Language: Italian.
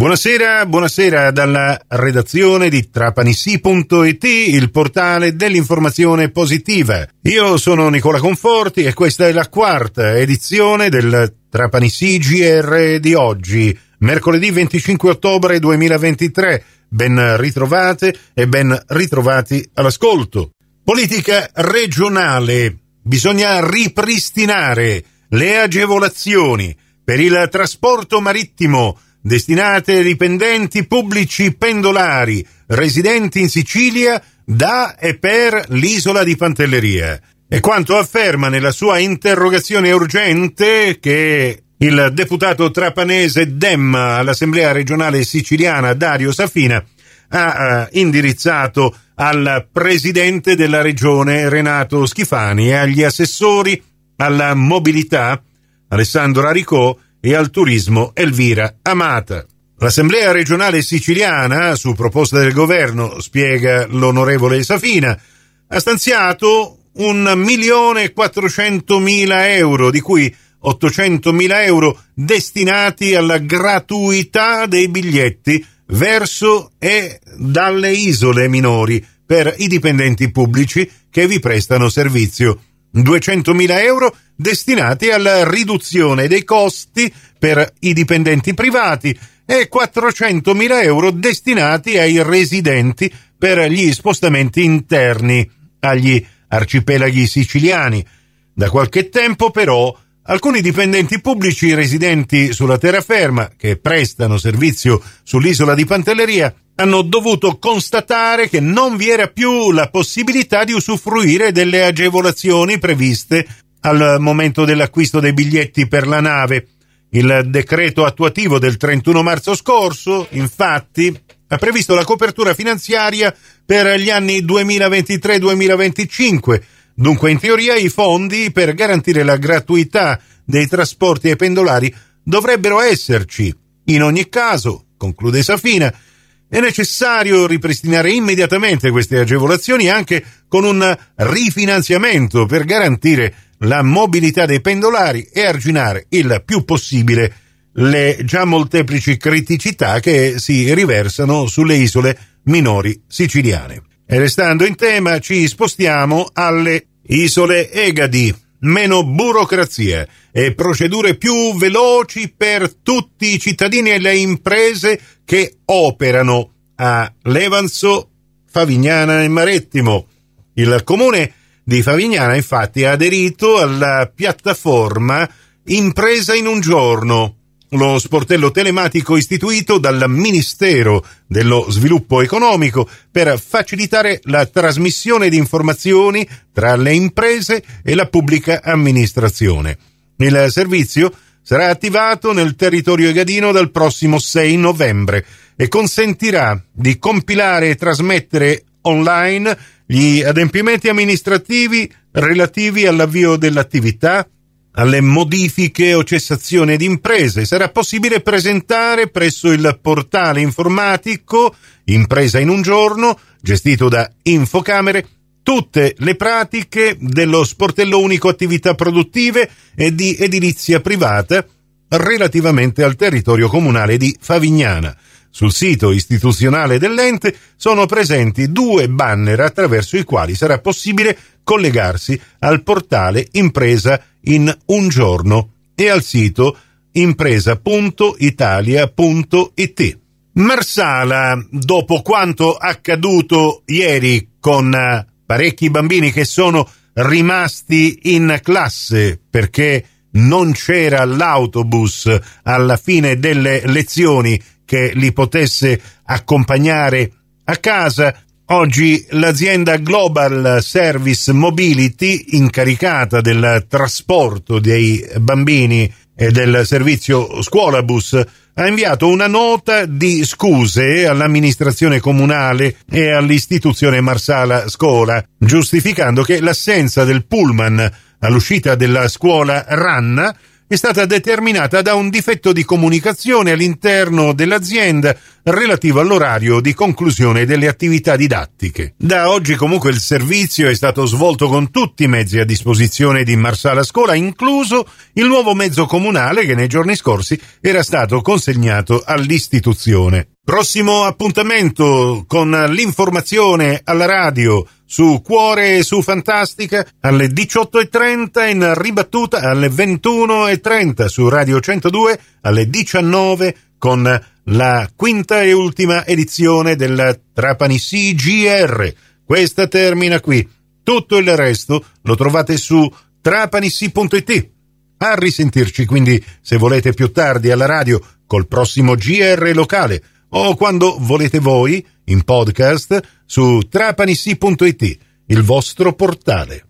Buonasera, buonasera dalla redazione di trapanissi.it, il portale dell'informazione positiva. Io sono Nicola Conforti e questa è la quarta edizione del Trapanissi GR di oggi, mercoledì 25 ottobre 2023. Ben ritrovate e ben ritrovati all'ascolto. Politica regionale. Bisogna ripristinare le agevolazioni per il trasporto marittimo destinate ai dipendenti pubblici pendolari residenti in Sicilia da e per l'isola di Pantelleria. E quanto afferma nella sua interrogazione urgente che il deputato trapanese Dem all'Assemblea regionale siciliana Dario Safina ha uh, indirizzato al presidente della regione Renato Schifani e agli assessori alla mobilità Alessandro Aricò e al turismo Elvira Amata. L'Assemblea regionale siciliana, su proposta del governo, spiega l'onorevole Safina, ha stanziato un milione e quattrocentomila euro, di cui 800.000 euro destinati alla gratuità dei biglietti verso e dalle isole minori per i dipendenti pubblici che vi prestano servizio. 200.000 euro destinati alla riduzione dei costi per i dipendenti privati e 400.000 euro destinati ai residenti per gli spostamenti interni agli arcipelaghi siciliani. Da qualche tempo però alcuni dipendenti pubblici residenti sulla terraferma che prestano servizio sull'isola di Pantelleria hanno dovuto constatare che non vi era più la possibilità di usufruire delle agevolazioni previste al momento dell'acquisto dei biglietti per la nave. Il decreto attuativo del 31 marzo scorso, infatti, ha previsto la copertura finanziaria per gli anni 2023-2025. Dunque, in teoria, i fondi per garantire la gratuità dei trasporti ai pendolari dovrebbero esserci. In ogni caso, conclude Safina, è necessario ripristinare immediatamente queste agevolazioni anche con un rifinanziamento per garantire la mobilità dei pendolari e arginare il più possibile le già molteplici criticità che si riversano sulle isole minori siciliane. E restando in tema ci spostiamo alle isole Egadi. Meno burocrazia e procedure più veloci per tutti i cittadini e le imprese che operano a Levanzo, Favignana e Marettimo. Il comune di Favignana infatti ha aderito alla piattaforma Impresa in un giorno, lo sportello telematico istituito dal Ministero dello Sviluppo Economico per facilitare la trasmissione di informazioni tra le imprese e la pubblica amministrazione. Il servizio sarà attivato nel territorio egadino dal prossimo 6 novembre e consentirà di compilare e trasmettere online gli adempimenti amministrativi relativi all'avvio dell'attività, alle modifiche o cessazione di imprese. Sarà possibile presentare presso il portale informatico Impresa in un giorno, gestito da Infocamere, tutte le pratiche dello sportello unico attività produttive e di edilizia privata relativamente al territorio comunale di Favignana. Sul sito istituzionale dell'ente sono presenti due banner attraverso i quali sarà possibile collegarsi al portale Impresa in un giorno e al sito impresa.italia.it. Marsala, dopo quanto accaduto ieri con eh, parecchi bambini che sono rimasti in classe perché non c'era l'autobus alla fine delle lezioni che li potesse accompagnare a casa. Oggi l'azienda Global Service Mobility, incaricata del trasporto dei bambini e del servizio scuolabus, ha inviato una nota di scuse all'amministrazione comunale e all'istituzione Marsala Scuola, giustificando che l'assenza del pullman all'uscita della scuola Ranna è stata determinata da un difetto di comunicazione all'interno dell'azienda relativo all'orario di conclusione delle attività didattiche. Da oggi comunque il servizio è stato svolto con tutti i mezzi a disposizione di Marsala Scuola, incluso il nuovo mezzo comunale che nei giorni scorsi era stato consegnato all'istituzione. Prossimo appuntamento con l'informazione alla radio su Cuore e su Fantastica alle 18.30 in ribattuta alle 21.30 su Radio 102 alle 19 con la quinta e ultima edizione del Trapani CGR. Questa termina qui. Tutto il resto lo trovate su trapanissi.it. A risentirci quindi se volete più tardi alla radio col prossimo GR locale o quando volete voi in podcast su trapanissi.it, il vostro portale.